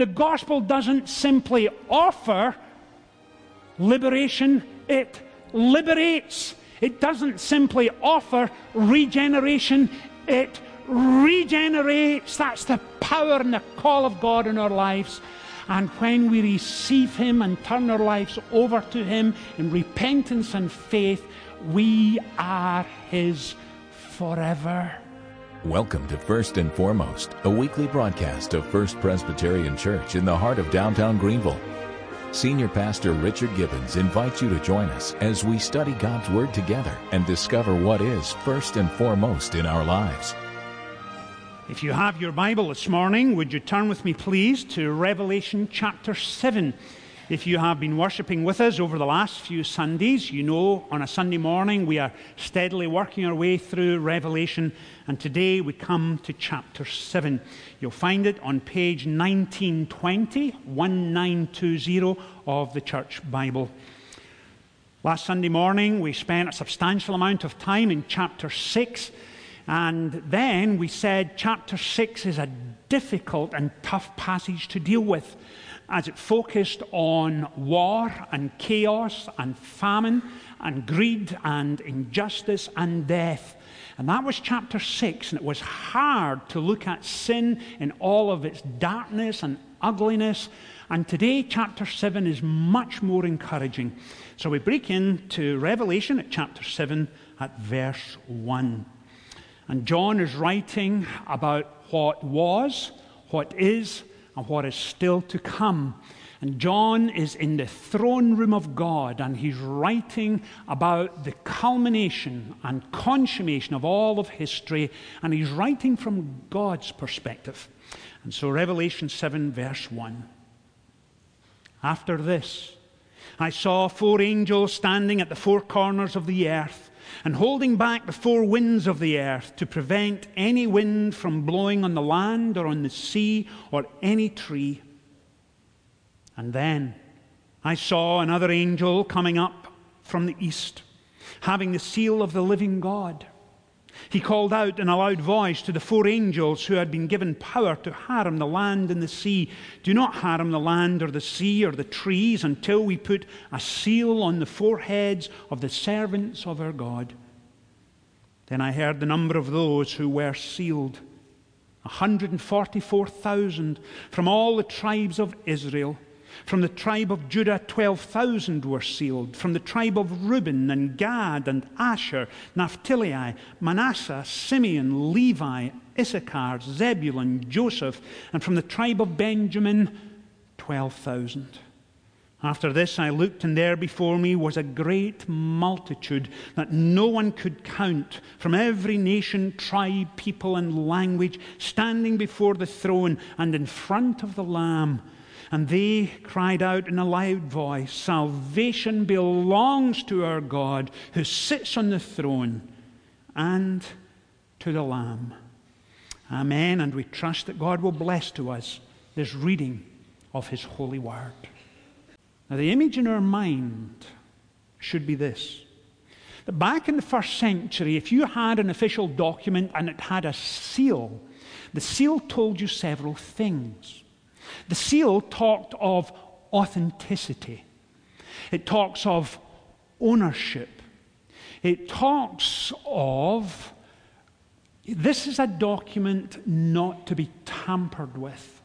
the gospel doesn't simply offer liberation, it liberates. It doesn't simply offer regeneration, it regenerates. That's the power and the call of God in our lives. And when we receive Him and turn our lives over to Him in repentance and faith, we are His forever. Welcome to First and Foremost, a weekly broadcast of First Presbyterian Church in the heart of downtown Greenville. Senior Pastor Richard Gibbons invites you to join us as we study God's Word together and discover what is first and foremost in our lives. If you have your Bible this morning, would you turn with me, please, to Revelation chapter 7? If you have been worshipping with us over the last few Sundays, you know on a Sunday morning we are steadily working our way through Revelation, and today we come to chapter 7. You'll find it on page 1920, 1920 of the Church Bible. Last Sunday morning we spent a substantial amount of time in chapter 6, and then we said chapter 6 is a difficult and tough passage to deal with as it focused on war and chaos and famine and greed and injustice and death. And that was chapter 6, and it was hard to look at sin in all of its darkness and ugliness. And today, chapter 7 is much more encouraging. So we break into Revelation at chapter 7 at verse 1. And John is writing about what was, what is, and what is still to come. And John is in the throne room of God and he's writing about the culmination and consummation of all of history, and he's writing from God's perspective. And so, Revelation 7, verse 1. After this, I saw four angels standing at the four corners of the earth and holding back the four winds of the earth to prevent any wind from blowing on the land or on the sea or any tree. And then I saw another angel coming up from the east, having the seal of the living God. He called out in a loud voice to the four angels who had been given power to harm the land and the sea Do not harm the land or the sea or the trees until we put a seal on the foreheads of the servants of our God. Then I heard the number of those who were sealed 144,000 from all the tribes of Israel. From the tribe of Judah, 12,000 were sealed. From the tribe of Reuben and Gad and Asher, Naphtali, Manasseh, Simeon, Levi, Issachar, Zebulun, Joseph. And from the tribe of Benjamin, 12,000. After this, I looked, and there before me was a great multitude that no one could count from every nation, tribe, people, and language, standing before the throne and in front of the Lamb. And they cried out in a loud voice Salvation belongs to our God who sits on the throne and to the Lamb. Amen. And we trust that God will bless to us this reading of His holy word. Now, the image in our mind should be this that back in the first century, if you had an official document and it had a seal, the seal told you several things. The seal talked of authenticity, it talks of ownership, it talks of this is a document not to be tampered with.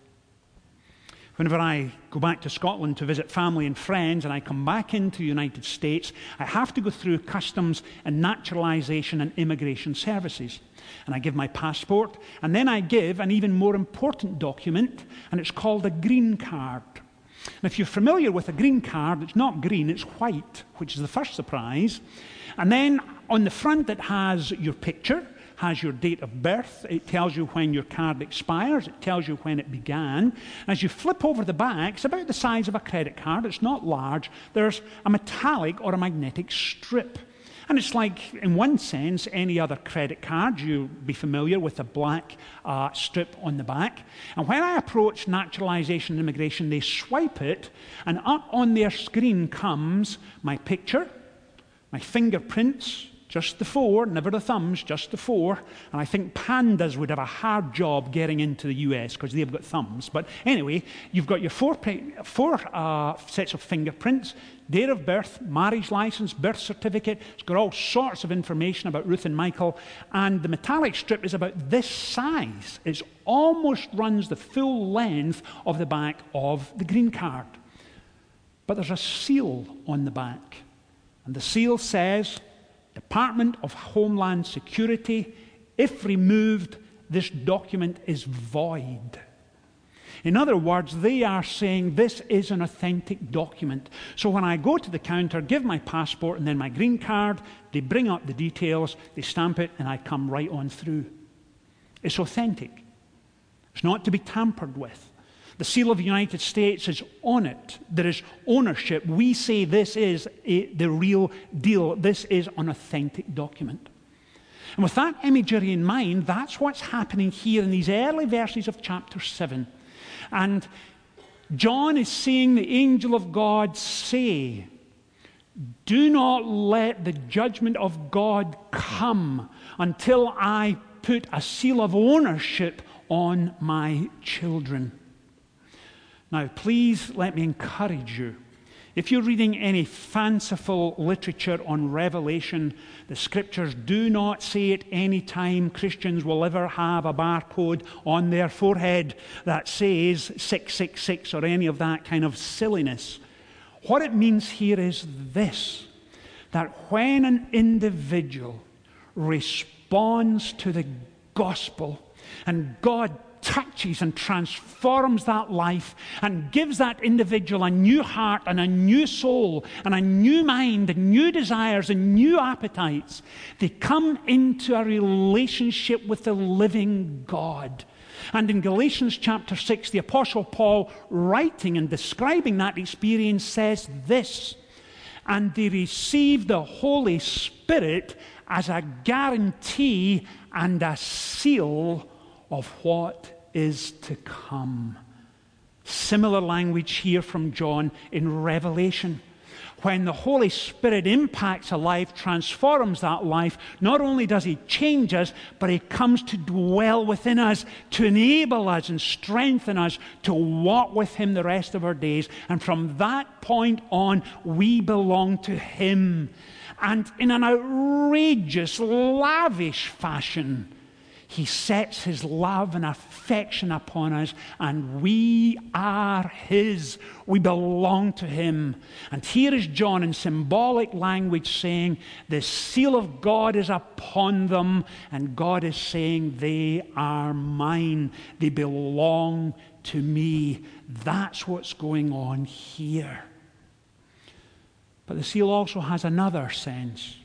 Whenever I go back to Scotland to visit family and friends and I come back into the United States, I have to go through customs and naturalization and immigration services and I give my passport, and then I give an even more important document, and it's called a green card. And if you're familiar with a green card, it's not green, it's white, which is the first surprise. And then on the front, it has your picture, has your date of birth, it tells you when your card expires, it tells you when it began. As you flip over the back, it's about the size of a credit card, it's not large. There's a metallic or a magnetic strip. And it's like, in one sense, any other credit card. You'll be familiar with the black uh, strip on the back. And when I approach naturalization and immigration, they swipe it, and up on their screen comes my picture, my fingerprints, just the four, never the thumbs, just the four. And I think pandas would have a hard job getting into the US because they've got thumbs. But anyway, you've got your four, four uh, sets of fingerprints, date of birth, marriage license, birth certificate. It's got all sorts of information about Ruth and Michael. And the metallic strip is about this size. It almost runs the full length of the back of the green card. But there's a seal on the back. And the seal says, Department of Homeland Security, if removed, this document is void. In other words, they are saying this is an authentic document. So when I go to the counter, give my passport and then my green card, they bring up the details, they stamp it, and I come right on through. It's authentic. It's not to be tampered with. The seal of the United States is on it. There is ownership. We say this is a, the real deal. This is an authentic document. And with that imagery in mind, that's what's happening here in these early verses of chapter 7. And John is seeing the angel of God say, Do not let the judgment of God come until I put a seal of ownership on my children. Now, please let me encourage you. If you're reading any fanciful literature on Revelation, the scriptures do not say at any time Christians will ever have a barcode on their forehead that says 666 or any of that kind of silliness. What it means here is this that when an individual responds to the gospel and God touches and transforms that life and gives that individual a new heart and a new soul and a new mind and new desires and new appetites. They come into a relationship with the living God. And in Galatians chapter 6, the Apostle Paul, writing and describing that experience, says this And they receive the Holy Spirit as a guarantee and a seal of what is to come. Similar language here from John in Revelation. When the Holy Spirit impacts a life, transforms that life, not only does He change us, but He comes to dwell within us, to enable us and strengthen us to walk with Him the rest of our days. And from that point on, we belong to Him. And in an outrageous, lavish fashion, he sets his love and affection upon us, and we are his. We belong to him. And here is John in symbolic language saying, The seal of God is upon them, and God is saying, They are mine. They belong to me. That's what's going on here. But the seal also has another sense,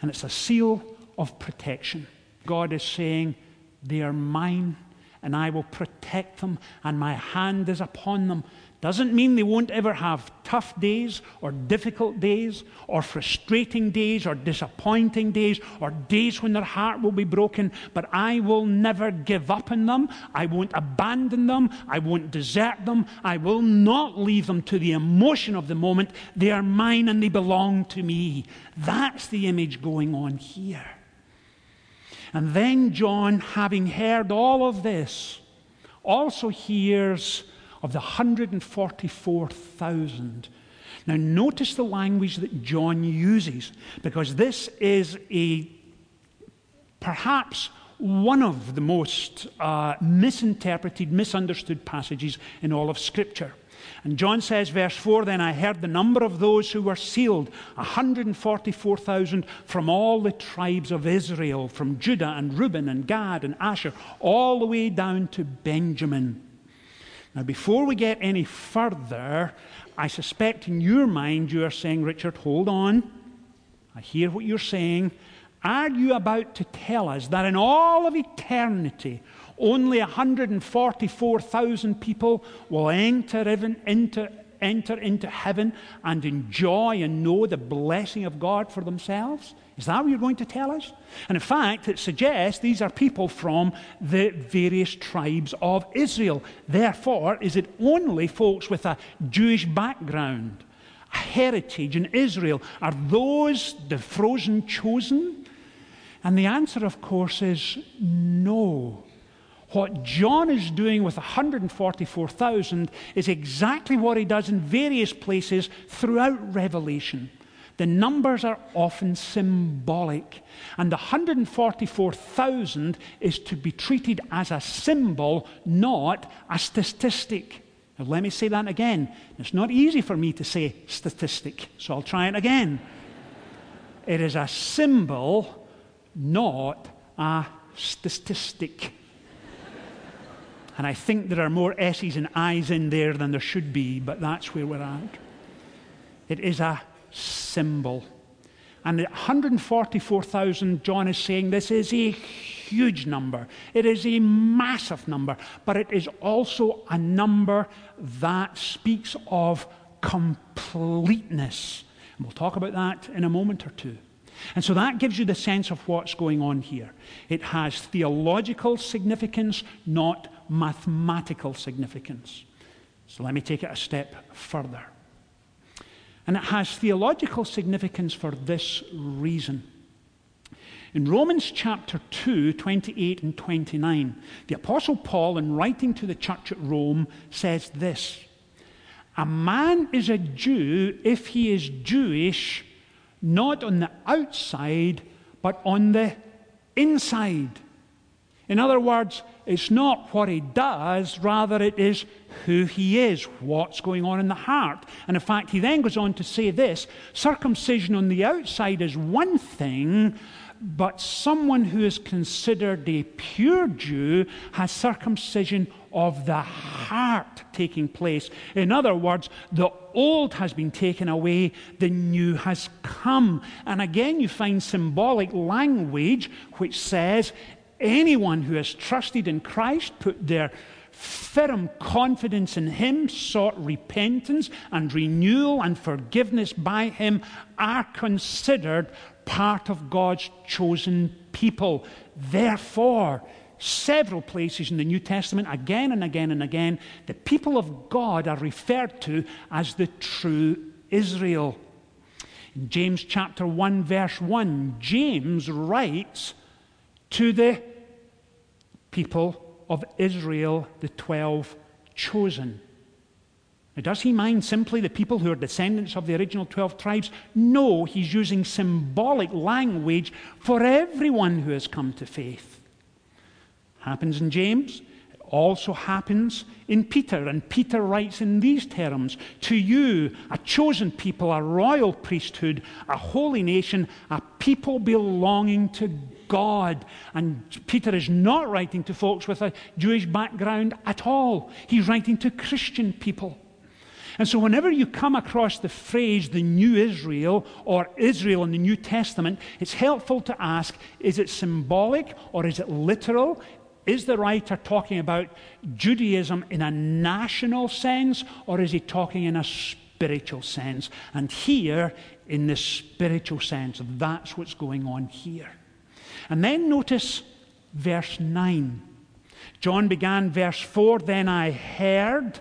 and it's a seal of protection. God is saying, they are mine, and I will protect them, and my hand is upon them. Doesn't mean they won't ever have tough days, or difficult days, or frustrating days, or disappointing days, or days when their heart will be broken, but I will never give up on them. I won't abandon them. I won't desert them. I will not leave them to the emotion of the moment. They are mine and they belong to me. That's the image going on here. And then John, having heard all of this, also hears of the 144,000. Now, notice the language that John uses, because this is a perhaps one of the most uh, misinterpreted, misunderstood passages in all of Scripture. And John says, verse 4 Then I heard the number of those who were sealed 144,000 from all the tribes of Israel, from Judah and Reuben and Gad and Asher, all the way down to Benjamin. Now, before we get any further, I suspect in your mind you are saying, Richard, hold on. I hear what you're saying. Are you about to tell us that in all of eternity, only 144,000 people will enter, into, enter into heaven and enjoy and know the blessing of God for themselves? Is that what you're going to tell us? And in fact, it suggests these are people from the various tribes of Israel. Therefore, is it only folks with a Jewish background, a heritage in Israel? Are those the frozen chosen? And the answer, of course, is no. What John is doing with 144,000 is exactly what he does in various places throughout Revelation. The numbers are often symbolic, and the 144,000 is to be treated as a symbol, not a statistic. Now, let me say that again. It's not easy for me to say statistic, so I'll try it again. it is a symbol, not a statistic. And I think there are more S's and I's in there than there should be, but that's where we're at. It is a symbol. And 144,000, John is saying this is a huge number. It is a massive number, but it is also a number that speaks of completeness. And we'll talk about that in a moment or two. And so that gives you the sense of what's going on here. It has theological significance, not mathematical significance. So let me take it a step further. And it has theological significance for this reason. In Romans chapter 2, 28 and 29, the Apostle Paul, in writing to the church at Rome, says this A man is a Jew if he is Jewish, not on the outside, but on the inside. In other words, it's not what he does, rather, it is who he is, what's going on in the heart. And in fact, he then goes on to say this circumcision on the outside is one thing, but someone who is considered a pure Jew has circumcision of the heart taking place. In other words, the old has been taken away, the new has come. And again, you find symbolic language which says, Anyone who has trusted in Christ, put their firm confidence in Him, sought repentance and renewal and forgiveness by Him, are considered part of God's chosen people. Therefore, several places in the New Testament, again and again and again, the people of God are referred to as the true Israel. In James chapter 1, verse 1, James writes to the people of Israel, the 12 chosen. Now, does he mind simply the people who are descendants of the original 12 tribes? No, he's using symbolic language for everyone who has come to faith. Happens in James, also happens in Peter. And Peter writes in these terms To you, a chosen people, a royal priesthood, a holy nation, a people belonging to God. And Peter is not writing to folks with a Jewish background at all, he's writing to Christian people. And so, whenever you come across the phrase the new Israel or Israel in the New Testament, it's helpful to ask is it symbolic or is it literal? Is the writer talking about Judaism in a national sense, or is he talking in a spiritual sense? And here, in the spiritual sense, that's what's going on here. And then notice verse 9. John began verse 4, then I heard,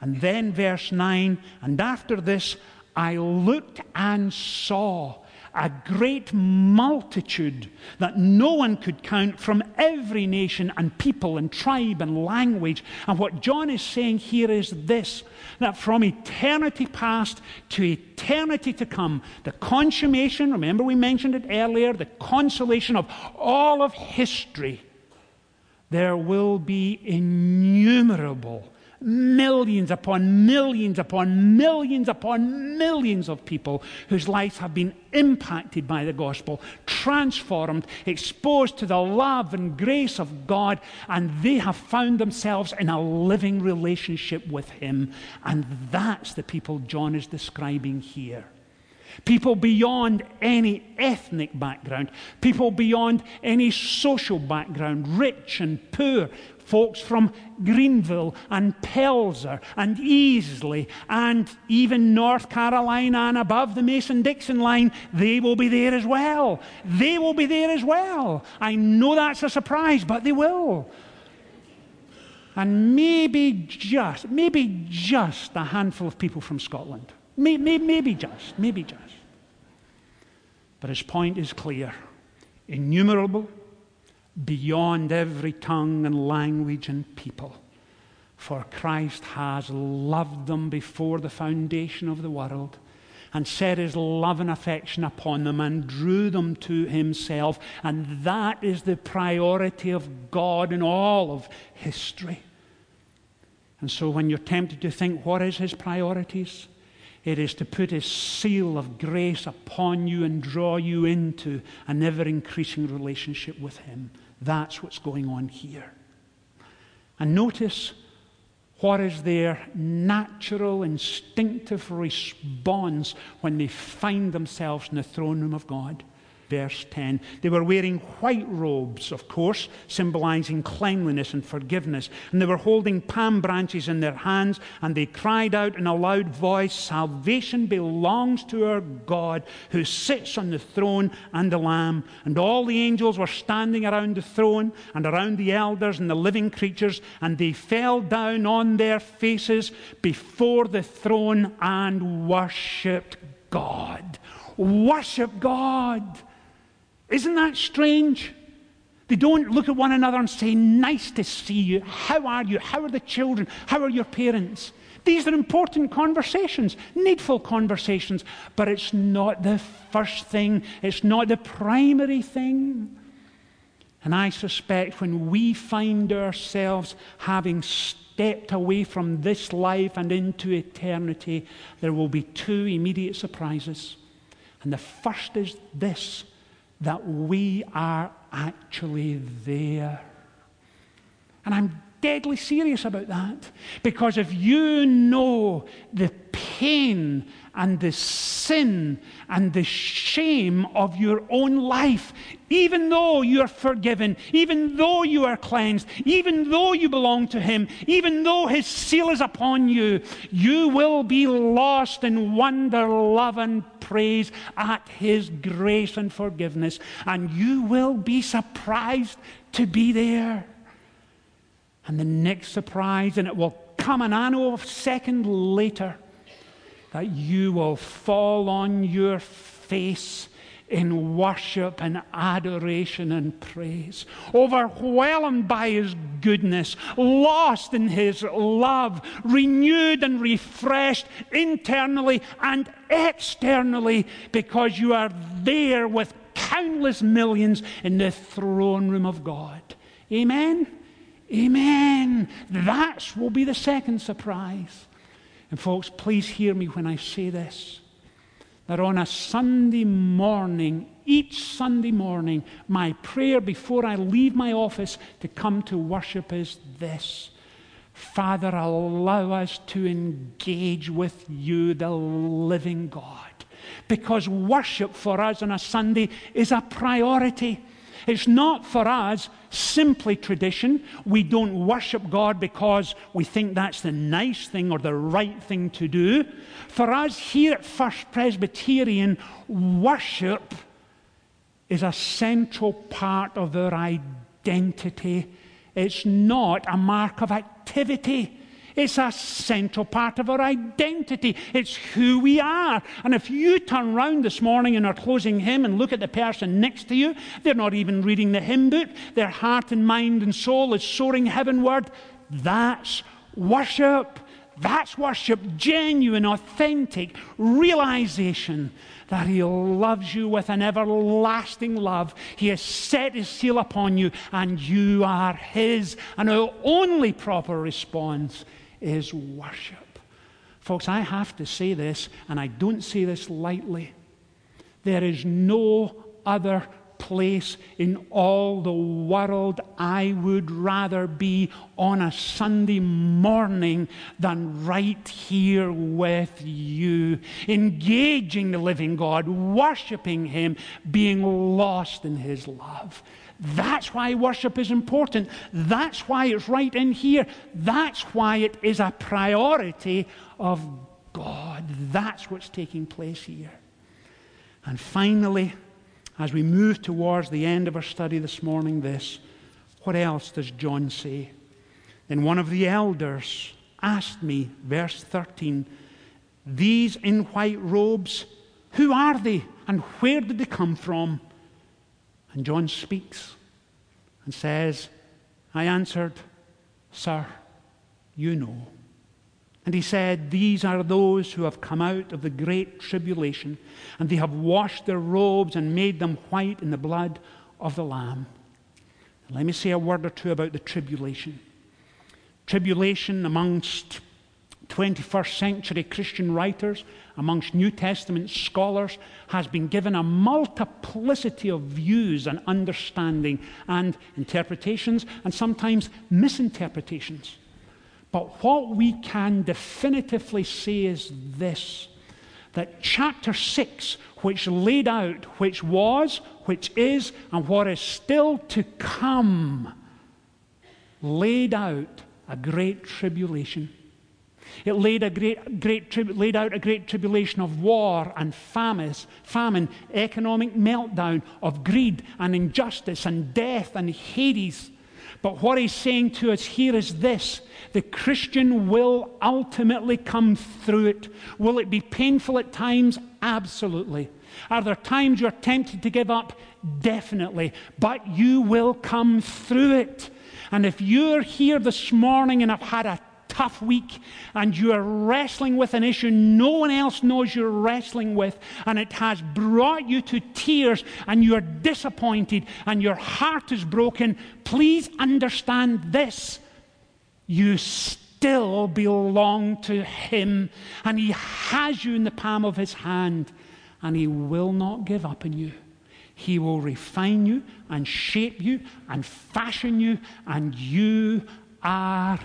and then verse 9, and after this I looked and saw a great multitude that no one could count from every nation and people and tribe and language. And what John is saying here is this that from eternity past to eternity to come, the consummation, remember we mentioned it earlier, the consolation of all of history, there will be innumerable millions upon millions upon millions upon millions of people whose lives have been impacted by the gospel, transformed, exposed to the love and grace of God, and they have found themselves in a living relationship with Him. And that's the people John is describing here. People beyond any ethnic background, people beyond any social background, rich and poor, folks from Greenville and Pelzer and Easley and even North Carolina and above the Mason Dixon line, they will be there as well. They will be there as well. I know that's a surprise, but they will. And maybe just, maybe just a handful of people from Scotland. Maybe, maybe just, maybe just. But his point is clear innumerable, beyond every tongue and language and people. For Christ has loved them before the foundation of the world and set his love and affection upon them and drew them to himself. And that is the priority of God in all of history. And so when you're tempted to think, what is his priorities? It is to put his seal of grace upon you and draw you into an ever increasing relationship with him. That's what's going on here. And notice what is their natural, instinctive response when they find themselves in the throne room of God verse 10. They were wearing white robes, of course, symbolizing cleanliness and forgiveness. And they were holding palm branches in their hands, and they cried out in a loud voice Salvation belongs to our God who sits on the throne and the Lamb. And all the angels were standing around the throne and around the elders and the living creatures, and they fell down on their faces before the throne and worshipped God. Worship God. Isn't that strange? They don't look at one another and say, Nice to see you. How are you? How are the children? How are your parents? These are important conversations, needful conversations, but it's not the first thing, it's not the primary thing. And I suspect when we find ourselves having stepped away from this life and into eternity, there will be two immediate surprises. And the first is this that we are actually there. And I'm deadly serious about that. Because if you know the pain and the sin and the shame of your own life, even though you are forgiven, even though you are cleansed, even though you belong to Him, even though His seal is upon you, you will be lost in wonder, love, and praise at His grace and forgiveness. And you will be surprised to be there. And the next surprise, and it will come an second later, that you will fall on your face in worship and adoration and praise, overwhelmed by His goodness, lost in His love, renewed and refreshed internally and externally, because you are there with countless millions in the throne room of God. Amen. Amen. That will be the second surprise. And, folks, please hear me when I say this that on a Sunday morning, each Sunday morning, my prayer before I leave my office to come to worship is this Father, allow us to engage with you, the living God. Because worship for us on a Sunday is a priority. It's not for us simply tradition. We don't worship God because we think that's the nice thing or the right thing to do. For us here at First Presbyterian, worship is a central part of our identity. It's not a mark of activity. It's a central part of our identity. It's who we are. And if you turn round this morning and are closing hymn and look at the person next to you, they're not even reading the hymn book. Their heart and mind and soul is soaring heavenward. That's worship. That's worship. Genuine, authentic realization that He loves you with an everlasting love. He has set His seal upon you, and you are His. And our only proper response is worship. Folks, I have to say this, and I don't say this lightly. There is no other place in all the world I would rather be on a Sunday morning than right here with you, engaging the living God, worshiping Him, being lost in His love. That's why worship is important. That's why it's right in here. That's why it is a priority of God. That's what's taking place here. And finally, as we move towards the end of our study this morning, this what else does John say? Then one of the elders asked me, verse 13, These in white robes, who are they and where did they come from? And John speaks and says, I answered, Sir, you know. And he said, These are those who have come out of the great tribulation, and they have washed their robes and made them white in the blood of the Lamb. Let me say a word or two about the tribulation. Tribulation amongst 21st century Christian writers, amongst New Testament scholars, has been given a multiplicity of views and understanding and interpretations, and sometimes misinterpretations. But what we can definitively say is this that chapter 6, which laid out which was, which is, and what is still to come, laid out a great tribulation. It laid, a great, great tri- laid out a great tribulation of war and famine, famine, economic meltdown, of greed and injustice and death and Hades. But what he's saying to us here is this the Christian will ultimately come through it. Will it be painful at times? Absolutely. Are there times you're tempted to give up? Definitely. But you will come through it. And if you're here this morning and have had a tough week and you're wrestling with an issue no one else knows you're wrestling with, and it has brought you to tears and you're disappointed and your heart is broken, please understand this. You still belong to Him, and He has you in the palm of His hand, and He will not give up on you. He will refine you and shape you and fashion you, and you are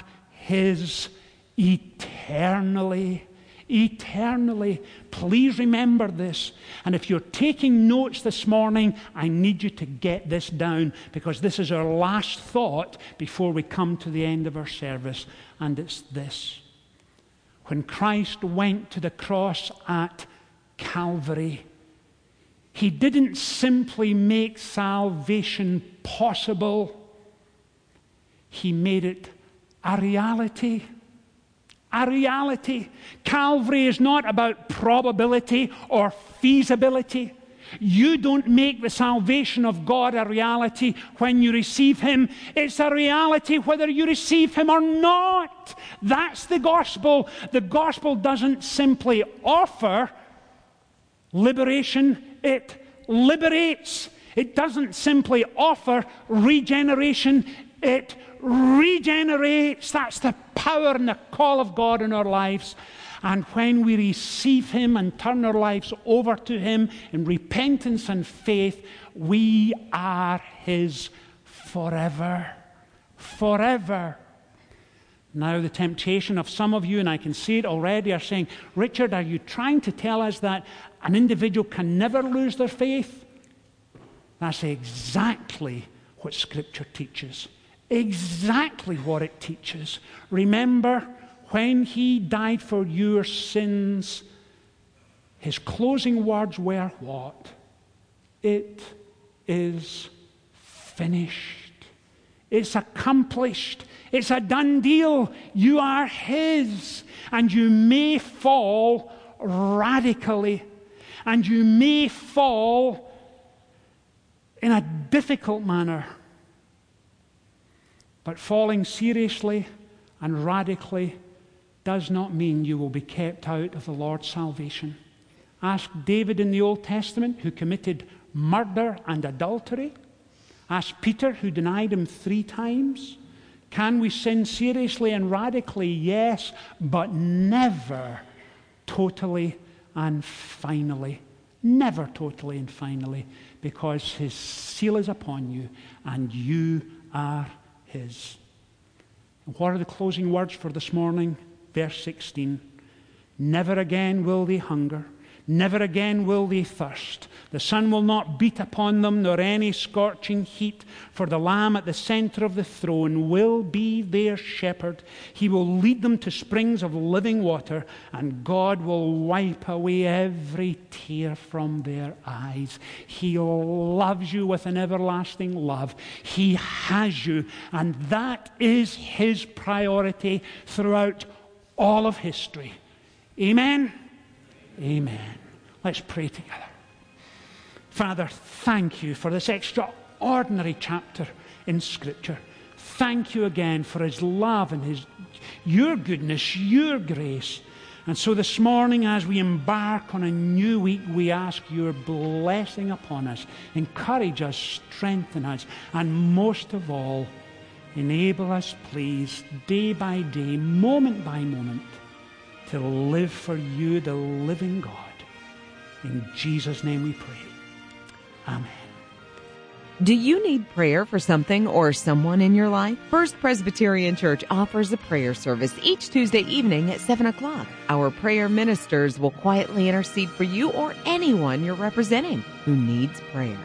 His eternally. Eternally. Please remember this. And if you're taking notes this morning, I need you to get this down because this is our last thought before we come to the end of our service. And it's this. When Christ went to the cross at Calvary, he didn't simply make salvation possible, He made it a reality. A reality. Calvary is not about probability or feasibility. You don't make the salvation of God a reality when you receive Him. It's a reality whether you receive Him or not. That's the gospel. The gospel doesn't simply offer liberation, it liberates. It doesn't simply offer regeneration, it regenerates. That's the power and the call of God in our lives. And when we receive Him and turn our lives over to Him in repentance and faith, we are His forever. Forever. Now, the temptation of some of you, and I can see it already, are saying, Richard, are you trying to tell us that an individual can never lose their faith? That's exactly what Scripture teaches. Exactly what it teaches. Remember, when He died for your sins, His closing words were what? It is finished. It's accomplished. It's a done deal. You are His. And you may fall radically. And you may fall in a difficult manner. But falling seriously and radically does not mean you will be kept out of the Lord's salvation. Ask David in the Old Testament, who committed murder and adultery. Ask Peter, who denied him three times. Can we sin seriously and radically? Yes, but never totally and finally. Never totally and finally, because his seal is upon you and you are his. And what are the closing words for this morning? Verse 16 Never again will they hunger Never again will they thirst. The sun will not beat upon them, nor any scorching heat, for the Lamb at the center of the throne will be their shepherd. He will lead them to springs of living water, and God will wipe away every tear from their eyes. He loves you with an everlasting love. He has you, and that is His priority throughout all of history. Amen. Amen. Let's pray together. Father, thank you for this extraordinary chapter in Scripture. Thank you again for his love and his, your goodness, your grace. And so this morning, as we embark on a new week, we ask your blessing upon us. Encourage us, strengthen us, and most of all, enable us, please, day by day, moment by moment, to live for you, the living God. In Jesus' name we pray. Amen. Do you need prayer for something or someone in your life? First Presbyterian Church offers a prayer service each Tuesday evening at 7 o'clock. Our prayer ministers will quietly intercede for you or anyone you're representing who needs prayer.